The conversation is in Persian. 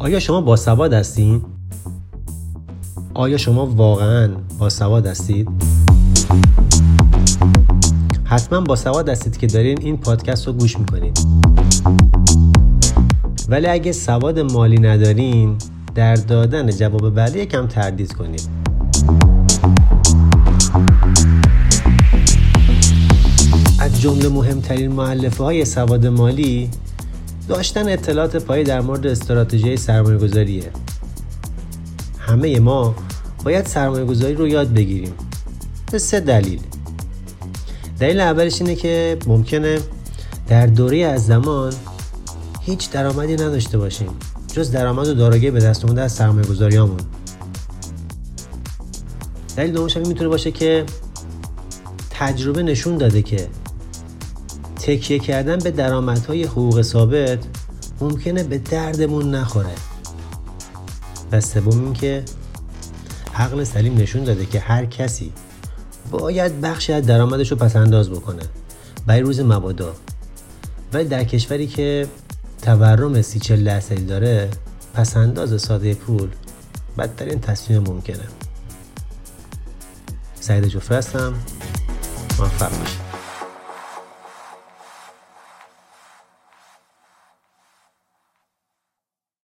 آیا شما باسواد هستین؟ آیا شما واقعا باسواد هستید؟ حتما باسواد هستید که دارین این پادکست رو گوش می‌کنید ولی اگه سواد مالی ندارین در دادن جواب بله یکم تردید کنید از جمله مهمترین معلفه های سواد مالی داشتن اطلاعات پایی در مورد استراتژی سرمایه گذاریه همه ما باید سرمایه گذاری رو یاد بگیریم. به سه دلیل. دلیل اولش اینه که ممکنه در دوره از زمان هیچ درآمدی نداشته باشیم جز درآمد و دارایی به دست اومده از سرمایه گذاریامون دلیل دومش هم می‌تونه باشه که تجربه نشون داده که تکیه کردن به درآمدهای حقوق ثابت ممکنه به دردمون نخوره. و سوم این که عقل سلیم نشون داده که هر کسی باید بخشی از درآمدش رو پس انداز بکنه برای روز مبادا. ولی در کشوری که تورم سی چل درصدی داره پس انداز ساده پول بدترین تصمیم ممکنه. سعید جفره هستم. موفق باشید.